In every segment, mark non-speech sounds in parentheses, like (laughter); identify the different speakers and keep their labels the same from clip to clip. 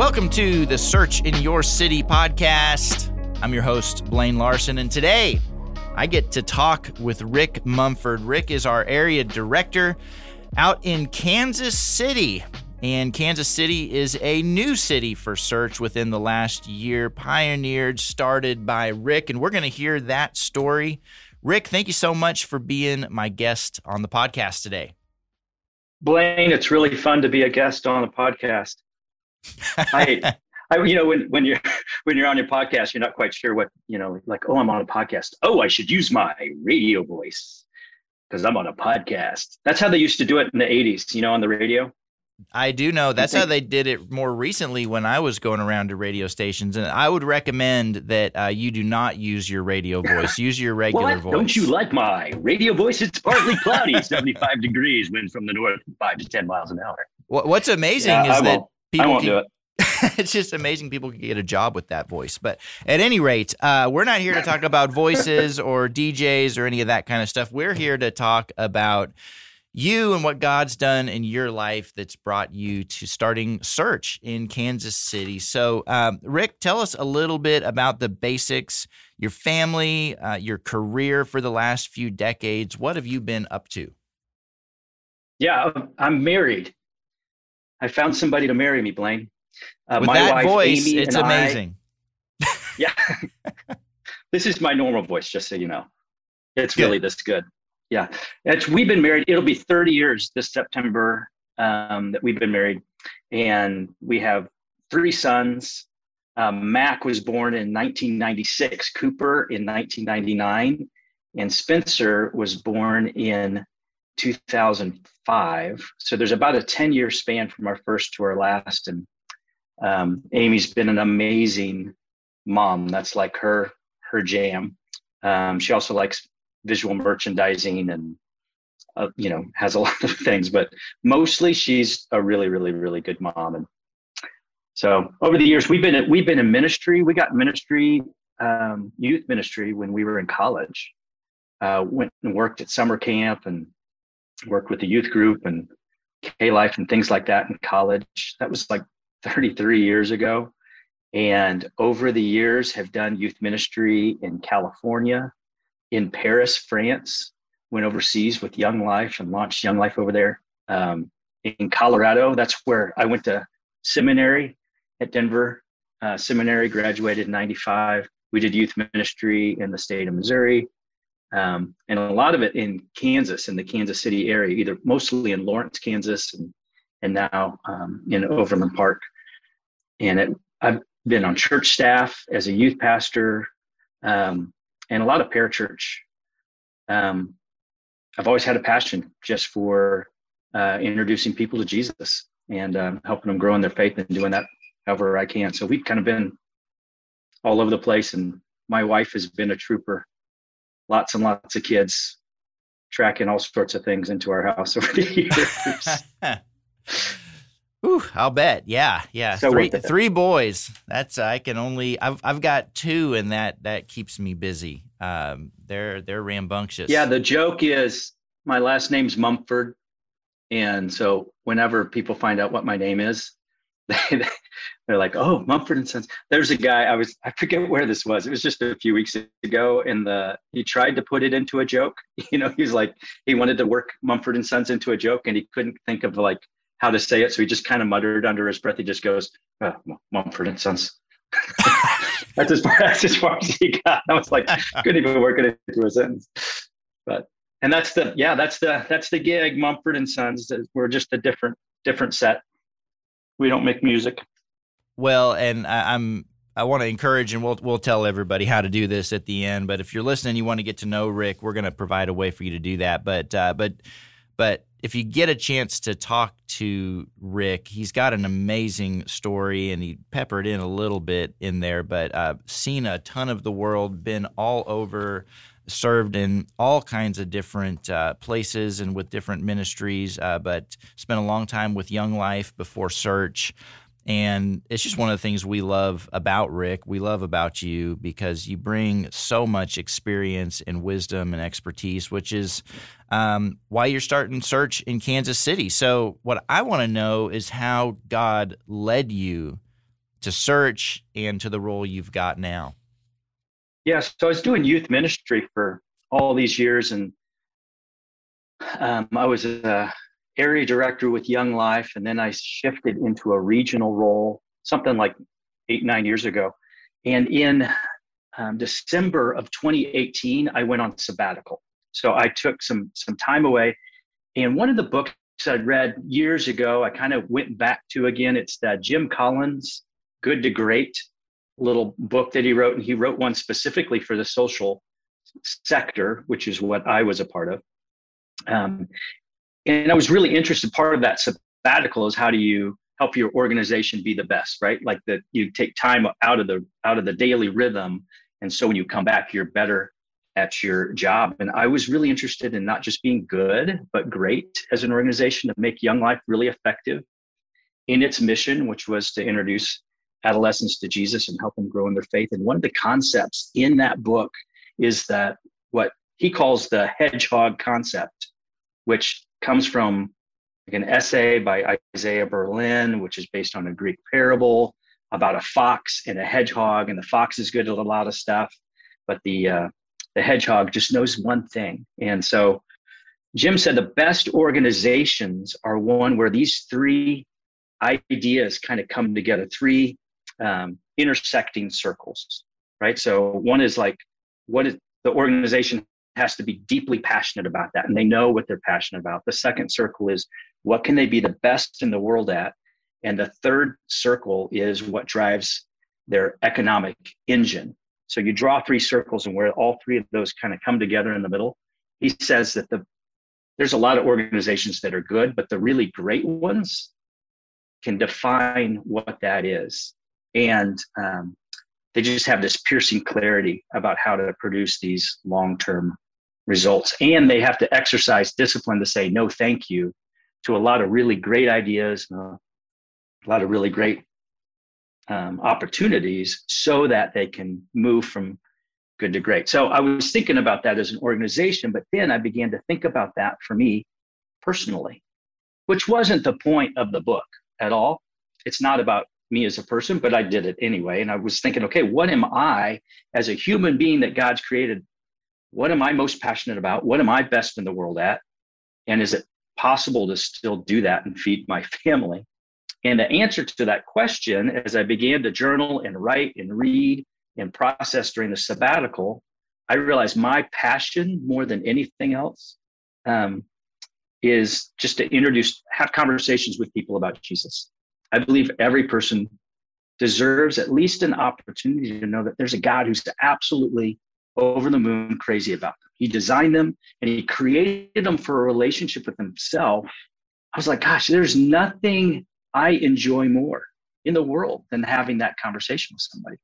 Speaker 1: Welcome to the Search in Your City podcast. I'm your host, Blaine Larson, and today I get to talk with Rick Mumford. Rick is our area director out in Kansas City. And Kansas City is a new city for search within the last year, pioneered, started by Rick. And we're going to hear that story. Rick, thank you so much for being my guest on the podcast today.
Speaker 2: Blaine, it's really fun to be a guest on the podcast. (laughs) I, I, you know, when, when you're (laughs) when you're on your podcast, you're not quite sure what you know. Like, oh, I'm on a podcast. Oh, I should use my radio voice because I'm on a podcast. That's how they used to do it in the '80s. You know, on the radio.
Speaker 1: I do know that's how they did it more recently when I was going around to radio stations, and I would recommend that uh, you do not use your radio (laughs) voice. Use your regular
Speaker 2: what?
Speaker 1: voice.
Speaker 2: Don't you like my radio voice? It's partly cloudy, 75 degrees, wind from the north, five to 10 miles an hour.
Speaker 1: What's amazing yeah, is that
Speaker 2: people I won't
Speaker 1: can,
Speaker 2: do it. (laughs)
Speaker 1: it's just amazing people can get a job with that voice. But at any rate, uh, we're not here to talk about voices or DJs or any of that kind of stuff. We're here to talk about you and what God's done in your life that's brought you to starting search in Kansas City. So, um, Rick, tell us a little bit about the basics, your family, uh, your career for the last few decades. What have you been up to?
Speaker 2: Yeah, I'm married. I found somebody to marry me, Blaine.
Speaker 1: Uh, With that wife, voice, Amy, it's amazing.
Speaker 2: I, (laughs) yeah. (laughs) this is my normal voice, just so you know. It's good. really this good. Yeah. It's, we've been married. It'll be 30 years this September um, that we've been married. And we have three sons. Um, Mac was born in 1996, Cooper in 1999, and Spencer was born in 2005. So there's about a 10 year span from our first to our last. And um, Amy's been an amazing mom. That's like her her jam. Um, she also likes visual merchandising and uh, you know has a (laughs) lot of things, but mostly she's a really really really good mom. And so over the years we've been we've been in ministry. We got ministry um, youth ministry when we were in college. Uh, went and worked at summer camp and worked with the youth group and K Life and things like that in college. That was like 33 years ago. And over the years, have done youth ministry in California, in Paris, France, went overseas with Young Life and launched Young Life over there. Um, in Colorado, that's where I went to seminary at Denver uh, Seminary, graduated in 95. We did youth ministry in the state of Missouri. Um, and a lot of it in Kansas, in the Kansas City area, either mostly in Lawrence, Kansas, and, and now um, in Overland Park. And it, I've been on church staff as a youth pastor um, and a lot of parachurch. Um, I've always had a passion just for uh, introducing people to Jesus and um, helping them grow in their faith and doing that however I can. So we've kind of been all over the place, and my wife has been a trooper. Lots and lots of kids tracking all sorts of things into our house (laughs) over the years. (laughs)
Speaker 1: Ooh, I'll bet. Yeah, yeah. So three three boys. That's I can only. I've I've got two, and that that keeps me busy. Um, they're they're rambunctious.
Speaker 2: Yeah. The joke is my last name's Mumford, and so whenever people find out what my name is, they, (laughs) they're like, "Oh, Mumford and Sons." There's a guy. I was I forget where this was. It was just a few weeks ago, and the he tried to put it into a joke. (laughs) You know, he's like he wanted to work Mumford and Sons into a joke, and he couldn't think of like how to say it. So he just kind of muttered under his breath. He just goes, oh, Mumford and Sons. (laughs) that's as far that's as far as he got. I was like, couldn't even work it into a sentence. But and that's the yeah, that's the that's the gig. Mumford and Sons. We're just a different different set. We don't make music.
Speaker 1: Well, and I, I'm I want to encourage, and we'll we'll tell everybody how to do this at the end. But if you're listening, you want to get to know Rick, we're going to provide a way for you to do that. But uh, but but if you get a chance to talk to Rick, he's got an amazing story and he peppered in a little bit in there, but uh, seen a ton of the world, been all over, served in all kinds of different uh, places and with different ministries, uh, but spent a long time with Young Life before Search. And it's just one of the things we love about Rick. We love about you because you bring so much experience and wisdom and expertise, which is um, why you're starting search in Kansas City. So, what I want to know is how God led you to search and to the role you've got now?
Speaker 2: Yeah, so I was doing youth ministry for all these years, and um, I was a area director with Young Life, and then I shifted into a regional role, something like eight nine years ago. And in um, December of 2018, I went on sabbatical. So I took some some time away, and one of the books I'd read years ago, I kind of went back to again. It's the Jim Collins Good to Great little book that he wrote, and he wrote one specifically for the social sector, which is what I was a part of. Um, and I was really interested. Part of that sabbatical is how do you help your organization be the best, right? Like that you take time out of the out of the daily rhythm, and so when you come back, you're better at your job. And I was really interested in not just being good, but great as an organization to make Young Life really effective in its mission, which was to introduce adolescents to Jesus and help them grow in their faith. And one of the concepts in that book is that what he calls the hedgehog concept, which comes from an essay by Isaiah Berlin, which is based on a Greek parable about a fox and a hedgehog. And the fox is good at a lot of stuff, but the uh, the hedgehog just knows one thing. And so Jim said the best organizations are one where these three ideas kind of come together, three um, intersecting circles, right? So one is like, what is the organization has to be deeply passionate about that and they know what they're passionate about. The second circle is what can they be the best in the world at? And the third circle is what drives their economic engine. So you draw three circles and where all three of those kind of come together in the middle. He says that the there's a lot of organizations that are good, but the really great ones can define what that is. And um, they just have this piercing clarity about how to produce these long term results. And they have to exercise discipline to say no, thank you to a lot of really great ideas, uh, a lot of really great um, opportunities so that they can move from good to great. So I was thinking about that as an organization, but then I began to think about that for me personally, which wasn't the point of the book at all. It's not about me as a person, but I did it anyway. And I was thinking, okay, what am I as a human being that God's created? What am I most passionate about? What am I best in the world at? And is it possible to still do that and feed my (laughs) family? And the answer to that question, as I began to journal and write and read and process during the sabbatical, I realized my passion more than anything else um, is just to introduce, have conversations with people about Jesus. I believe every person deserves at least an opportunity to know that there's a God who's absolutely over the moon crazy about them. He designed them and he created them for a relationship with himself. I was like, gosh, there's nothing I enjoy more in the world than having that conversation with somebody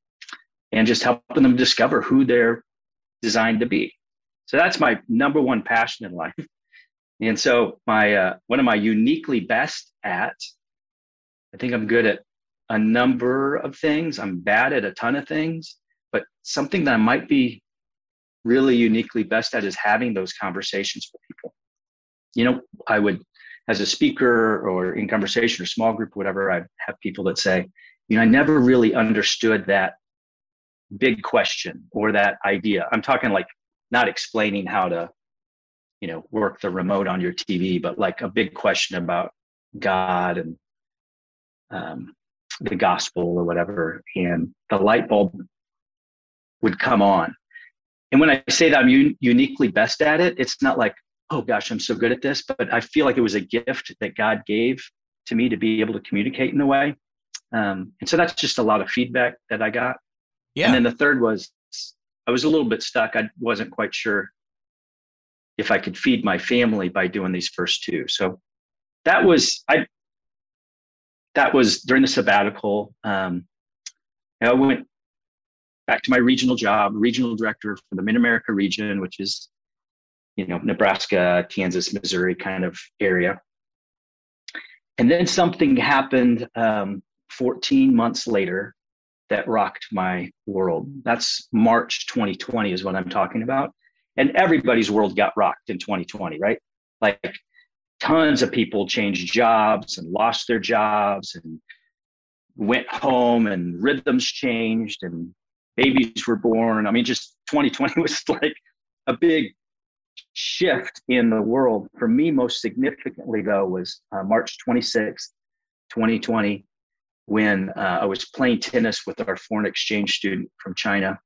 Speaker 2: and just helping them discover who they're designed to be. So that's my number one passion in life. (laughs) And so my uh, one of my uniquely best at I think I'm good at a number of things. I'm bad at a ton of things, but something that I might be really uniquely best at is having those conversations with people. You know, I would, as a speaker or in conversation or small group, or whatever, I have people that say, you know, I never really understood that big question or that idea. I'm talking like not explaining how to, you know, work the remote on your TV, but like a big question about God and um, the gospel or whatever, and the light bulb would come on. And when I say that I'm un- uniquely best at it, it's not like, oh gosh, I'm so good at this, but I feel like it was a gift that God gave to me to be able to communicate in a way. Um, and so that's just a lot of feedback that I got. Yeah. And then the third was I was a little bit stuck. I wasn't quite sure if I could feed my family by doing these first two. So that was I that was during the sabbatical. Um, I went back to my regional job, regional director for the Mid America region, which is, you know, Nebraska, Kansas, Missouri kind of area. And then something happened um, 14 months later that rocked my world. That's March 2020 is what I'm talking about. And everybody's world got rocked in 2020, right? Like tons of people changed jobs and lost their jobs and went home and rhythms changed and babies were born. I mean, just 2020 (laughs) was like a big shift in the world. For me, most significantly, though, was uh, March 26th, 2020, when uh, I was playing tennis with our foreign exchange student from China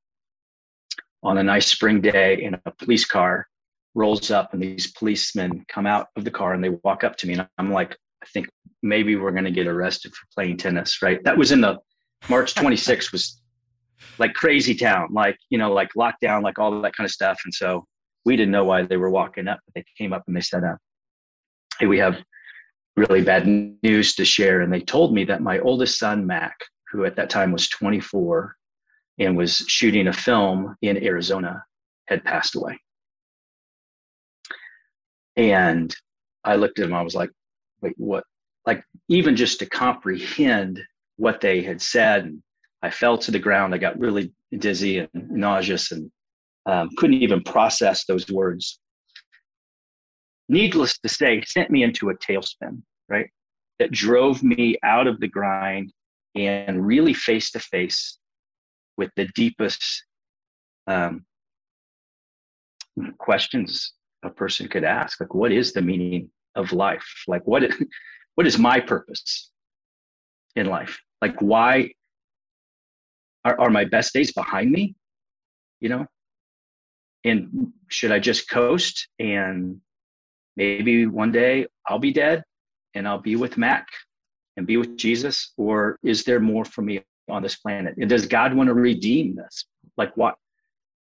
Speaker 2: on a nice spring day in a police car rolls up and these policemen come out of the car and they walk up to me and I'm like, I think maybe we're going to get arrested for playing tennis, right? That was in the March 26th was like crazy town, like, you know, like lockdown, like all that kind of stuff. And so we didn't know why they were walking up, but they came up and they said, uh, Hey, we have really bad news to share. And they told me that my oldest son, Mac, who at that time was 24 and was shooting a film in Arizona, had passed away. And I looked at him, I was like, wait, what? Like, even just to comprehend what they had said, I fell to the ground. I got really dizzy and nauseous and um, couldn't even process those words. Needless to say, sent me into a tailspin, right? That drove me out of the grind and really face to face with the deepest um, questions a person could ask like what is the meaning of life? Like what is, (laughs) what is my purpose in life? Like why are, are my best days behind me? You know? And should i just coast and maybe one day i'll be dead and i'll be with mac and be with jesus? Or is there more for me on this planet? And does god want to redeem this? Like what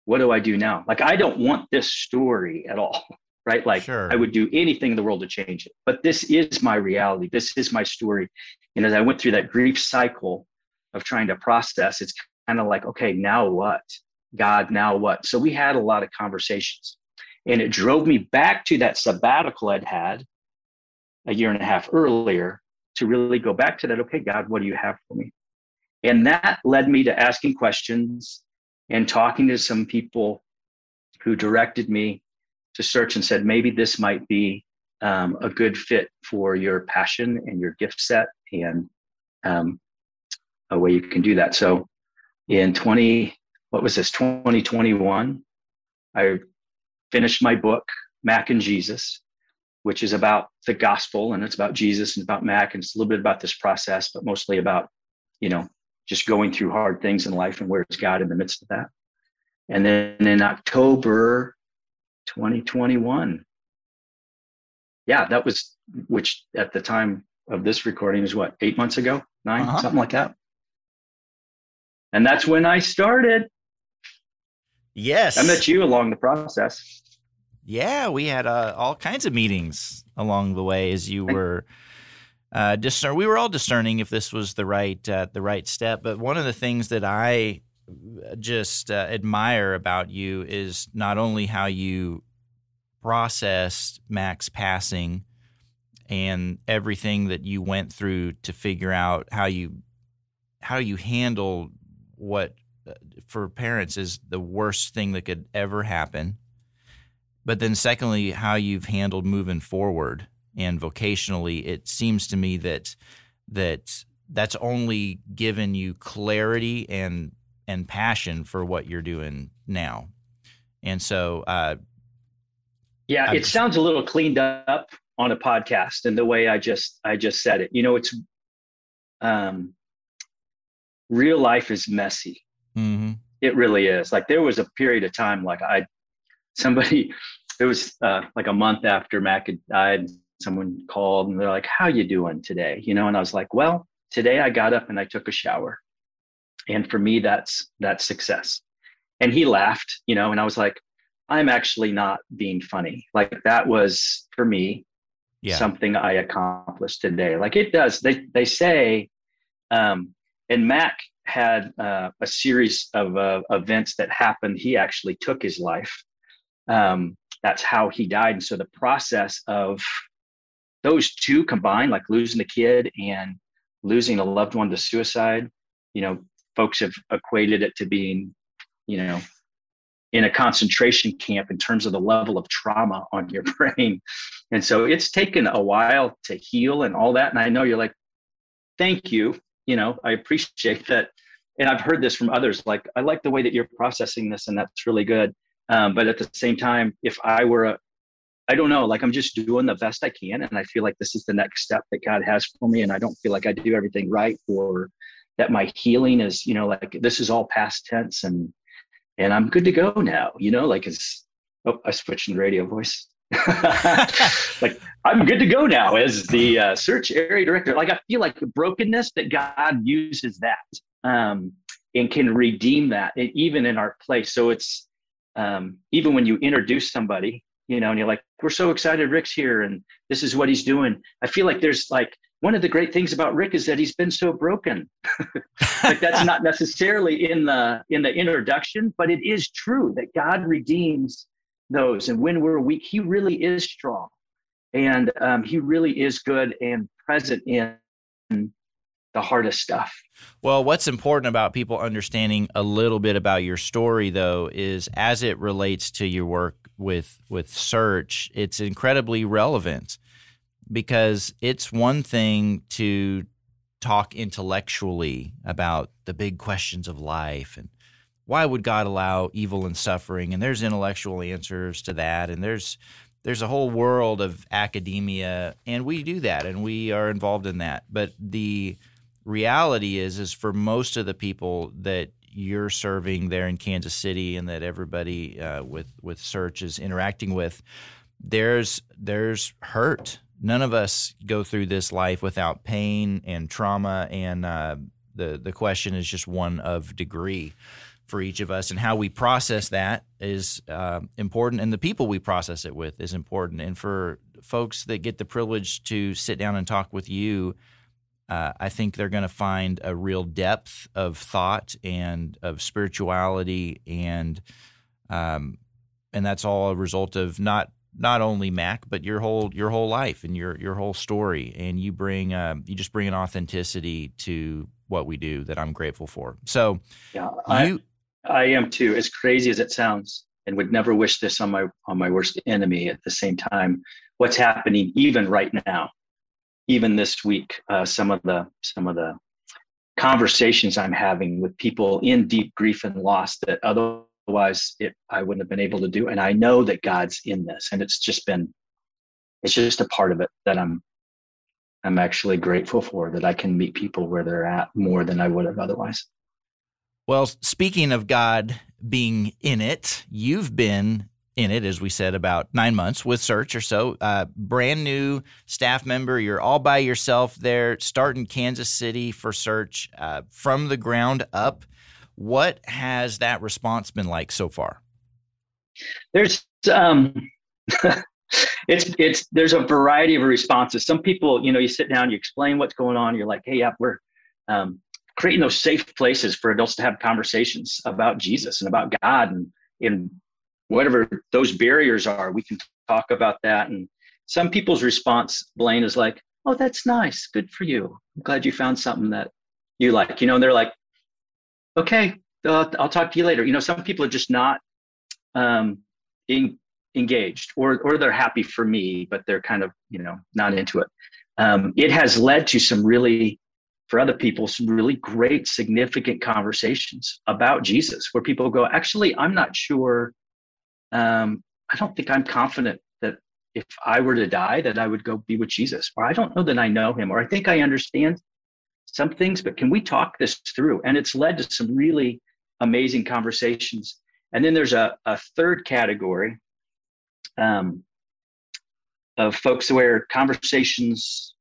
Speaker 2: what do I do now? Like, I don't want this story at all, (laughs) right? Like, sure. I would do anything in the world to change it. But this is my reality. This is my story. And as I went through that grief cycle of trying to process, it's kind of like, okay, now what? God, now what? So we had a lot of conversations. And it drove me back to that sabbatical I'd had a year and a half earlier to really go back to that. Okay, God, what do you have for me? And that led me to asking questions and talking to some people who directed me to search and said maybe this might be um, a good fit for your passion and your gift set and um, a way you can do that. So in 20 what was this? 2021 i finished my book mac and jesus which is about the gospel and it's about jesus and about mac and it's a little bit about this process but mostly about you know just going through hard things in life and where's God in the midst of that. And then in October 2021, yeah, that was, which at the time of this recording is what, eight months ago, 9 uh-huh. something like that. And that's when I started.
Speaker 1: Yes.
Speaker 2: I met you along the process.
Speaker 1: Yeah, we had uh, all kinds of meetings along the way as you were uh, discern. We were all discerning if this was the right uh, the right step. But one of the things that I just uh, admire about you is not only how you processed Mac's passing and everything that you went through to figure out how you how you handle what uh, for parents is the worst thing that could ever happen but then secondly how you've handled moving forward and vocationally, it seems to me that that that's only given you clarity and and passion for what you're doing now. And so, uh,
Speaker 2: yeah, I'm it just, sounds a little cleaned up on a podcast, and the way I just I just said it. You know, it's um, real life is messy. Mm-hmm. It really is. Like there was a period of time, like I somebody (laughs) it was uh, like a month after Mac had died someone called and they're like, "How you doing today?" You know, and I was like, "Well, today I got up and I took a shower." And for me that's that's success. And he laughed, you know, and I was like, "I'm actually not being funny." Like that was for me yeah. something I accomplished today. Like it does. They they say um and Mac had uh, a series of uh, events that happened. He actually took his life. Um, that's how he died. And so the process of those two combined, like losing a kid and losing a loved one to suicide, you know, folks have equated it to being, you know, in a concentration camp in terms of the level of trauma on your (laughs) brain. And so it's taken a while to heal and all that. And I know you're like, thank you. you know, I appreciate that. And I've heard this from others, like, I like the way that you're processing this and that's really good. Um, but at the same time, if I were a, I don't know, like I'm just doing the best I can. And I feel like this is the next step that God has for me. And I don't feel like I do everything right or that my healing is, you know, like this is all past tense and, and I'm good to go now, you know, like it's, oh, I switched in radio voice. (laughs) like I'm good to go now as the uh, search area director. Like I feel like the brokenness that God uses that um, and can redeem that, even in our place. So it's um, even when you introduce somebody, you know, and you're like, "We're so excited, Rick's here, and this is what he's doing." I feel like there's like one of the great things about Rick is that he's been so broken. (laughs) like that's not necessarily in the in the introduction, but it is true that God redeems those. And when we're weak, He really is strong, and um, He really is good and present in the hardest stuff.
Speaker 1: Well, what's important about people understanding a little bit about your story, though, is as it relates to your work with with search, it's incredibly relevant because it's one thing to talk intellectually about the big questions of life and why would God allow evil and suffering? And there's intellectual answers to that, and there's there's a whole world of academia, and we do that, and we are involved in that. But the reality is, is for most of the people that you're serving there in Kansas City, and that everybody uh, with with Search is interacting with, there's there's hurt. None of us go through this life without pain and trauma, and uh, the the question is just one of degree for each of us, and how we process that is uh, important, and the people we process it with is important. And for folks that get the privilege to sit down and talk with you, uh, I think they're going to find a real depth of thought and of spirituality, and um, and that's all a result of not not only Mac, but your whole your whole life and your your whole story, and you bring uh, you just bring an authenticity to what we do that I'm grateful for. So,
Speaker 2: yeah, you I am too, as crazy as it sounds, and would never wish this on my on my worst enemy. At the same time, what's happening even right now, even this week, uh, some of the some of the conversations I'm having with people in deep grief and loss that otherwise it, I wouldn't have been able to do. And I know that God's in this, and it's just been, it's just a part of it that I'm I'm actually grateful for that I can meet people where they're at more than I would have otherwise.
Speaker 1: Well, speaking of God being in it, you've been in it, as we said, about nine months with Search or so. Uh, brand new staff member. You're all by yourself there, starting Kansas City for Search uh, from the ground up. What has that response been like so far?
Speaker 2: There's um, (laughs) it's it's there's a variety of responses. Some people, you know, you sit down, you explain what's going on. You're like, hey, yeah, we're um, creating those safe places for adults to have conversations about Jesus and about God and in whatever those barriers are, we can talk about that. And some people's response, Blaine, is like, "Oh, that's nice. Good for you. I'm glad you found something that you like." You know, and they're like, "Okay, uh, I'll talk to you later." You know, some people are just not um, in, engaged, or or they're happy for me, but they're kind of you know not into it. Um, it has led to some really for other people some really great significant conversations about jesus where people go actually i'm not sure um, i don't think i'm confident that if i were to die that i would go be with jesus. Or i don't know that i know him or i think i understand some things but can we talk this through? And it's led to some really amazing conversations. And then there's a, a third category um, of folks where conversations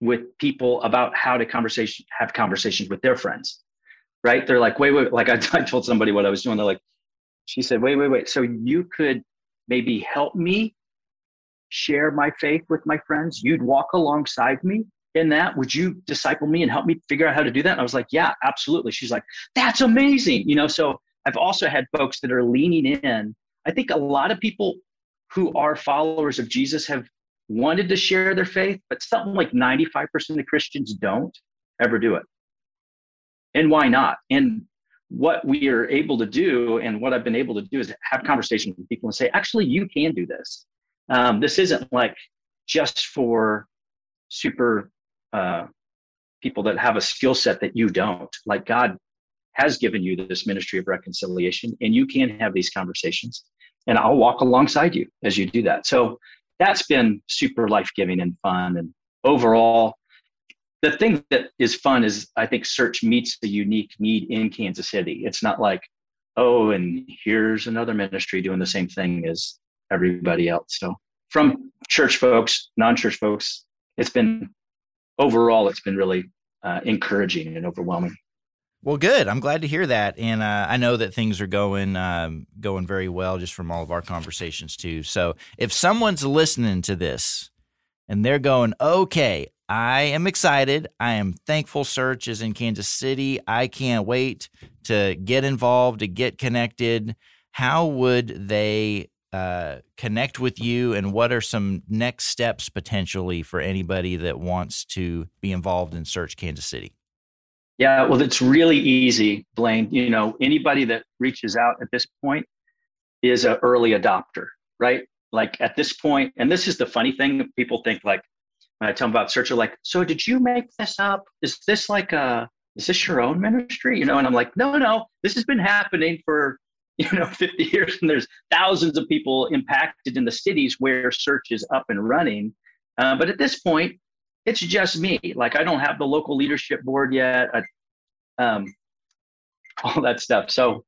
Speaker 2: with people about how to conversation have conversations with their friends right? They're like wait wait like I, (laughs) I told somebody what i was doing. They're like she said wait wait wait. So you could maybe help me share my faith with my friends? You'd walk alongside me in that? Would you disciple me and help me figure out how to do that? And i was like yeah absolutely. She's like that's amazing. You know so i've also had folks that are leaning in. I think a lot of people who are followers of jesus have wanted to share their faith, but something like 95% of Christians don't ever do it. And why not? And what we are able to do, and what I've been able to do, is have conversations with people and say, actually, you can do this. Um, this isn't like just for super uh, people that have a skill set that you don't. Like God has given you this ministry of reconciliation, and you can have these conversations. And I'll walk alongside you as you do that. So that's been super life giving and fun. And overall, the thing that is fun is I think search meets the unique need in Kansas City. It's not like, oh, and here's another ministry doing the same thing as everybody else. So from church folks, non-church folks, it's been overall, it's been really uh, encouraging and overwhelming.
Speaker 1: Well, good. I'm glad to hear that, and uh, I know that things are going um, going very well just from all of our conversations too. So, if someone's listening to this and they're going, "Okay, I am excited. I am thankful. Search is in Kansas City. I can't wait to get involved, to get connected." How would they uh, connect with you, and what are some next steps potentially for anybody that wants to be involved in Search Kansas City?
Speaker 2: Yeah, well, it's really easy, Blaine. You know, anybody that reaches out at this point is an early adopter, right? Like at this point, and this is the funny thing people think like when I tell them about Searcher, like, so did you make this up? Is this like a, is this your own ministry? You know, and I'm like, no, no, this has been happening for (laughs) you know 50 years and there's thousands of people impacted in the cities where search is up and running. Uh, but at this point it's just me. Like i don't have the local leadership board yet I, um, (laughs) all that stuff. So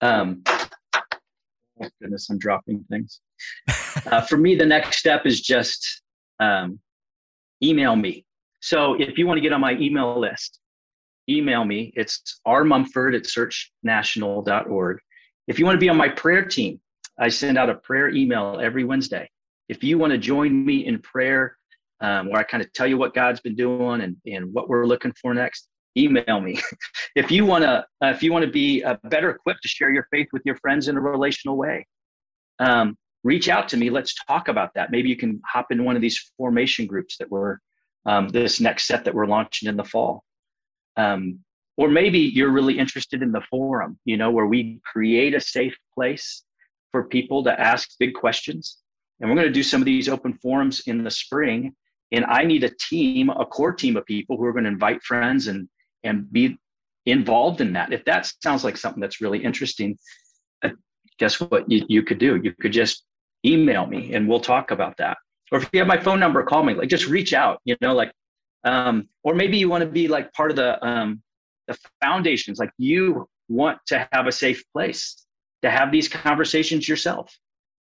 Speaker 2: um, oh goodness i'm dropping things. (laughs) Uh, for me the next step is just um, email me so if you want to get on my email list email me. It's rmumford at searchnational.org. If you want to be on my prayer team, I send out a prayer email every Wednesday. If you want to join me in prayer, um, where I kind of tell you what God's been doing and, and what we're looking for next, email me. (laughs) if you want to, uh, if you want to be uh, better equipped to share your faith with your friends in a relational way, um, reach out to me. Let's talk about that. Maybe you can hop in one of these formation groups that we're um, this next set that we're launching in the fall. Um, or maybe you're really interested in the forum, you know, where we create a safe place for people to ask big questions. And we're going to do some of these open forums in the spring. And I need a team, a core team of people who are going to invite friends and and be involved in that. If that sounds like something that's really interesting, uh, guess what you, you could do? You could just email me and we'll talk about that. Or if you have my phone number, call me. Like just reach out, you know, like um, or maybe you want to be like part of the um, the foundations like you want to have a safe place to have these conversations yourself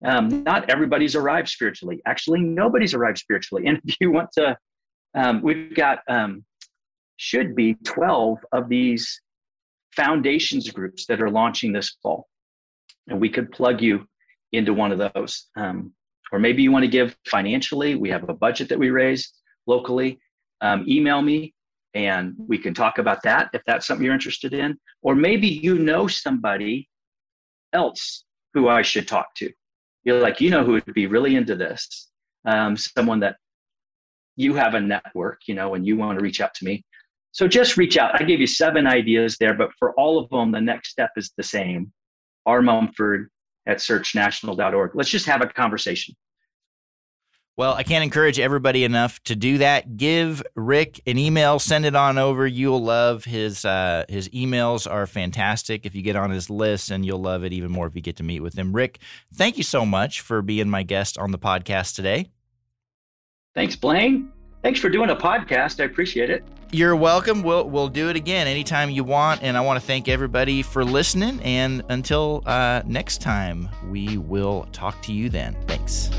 Speaker 2: um, not everybody's arrived spiritually actually nobody's arrived spiritually and (laughs) if you want to um, we've got um, should be 12 of these foundations groups that are launching this fall and we could plug you into one of those um, or maybe you want to give financially we have a budget that we raise locally um, email me and we can talk about that if that's something you're interested in. Or maybe you know somebody else who I should talk to. You're like, you know, who would be really into this. Um, someone that you have a network, you know, and you want to reach out to me. So just reach out. I gave you seven ideas there, but for all of them, the next step is the same. R. Mumford at searchnational.org. Let's just have a conversation.
Speaker 1: Well, I can't encourage everybody enough to do that. Give Rick an email, send it on over. You'll love his uh, his emails are fantastic. If you get on his list, and you'll love it even more if you get to meet with him. Rick, thank you so much for being my guest on the podcast today.
Speaker 2: Thanks, Blaine. Thanks for doing a podcast. I appreciate it.
Speaker 1: You're welcome. We'll we'll do it again anytime you want. And I want to thank everybody for listening. And until uh, next time, we will talk to you then. Thanks.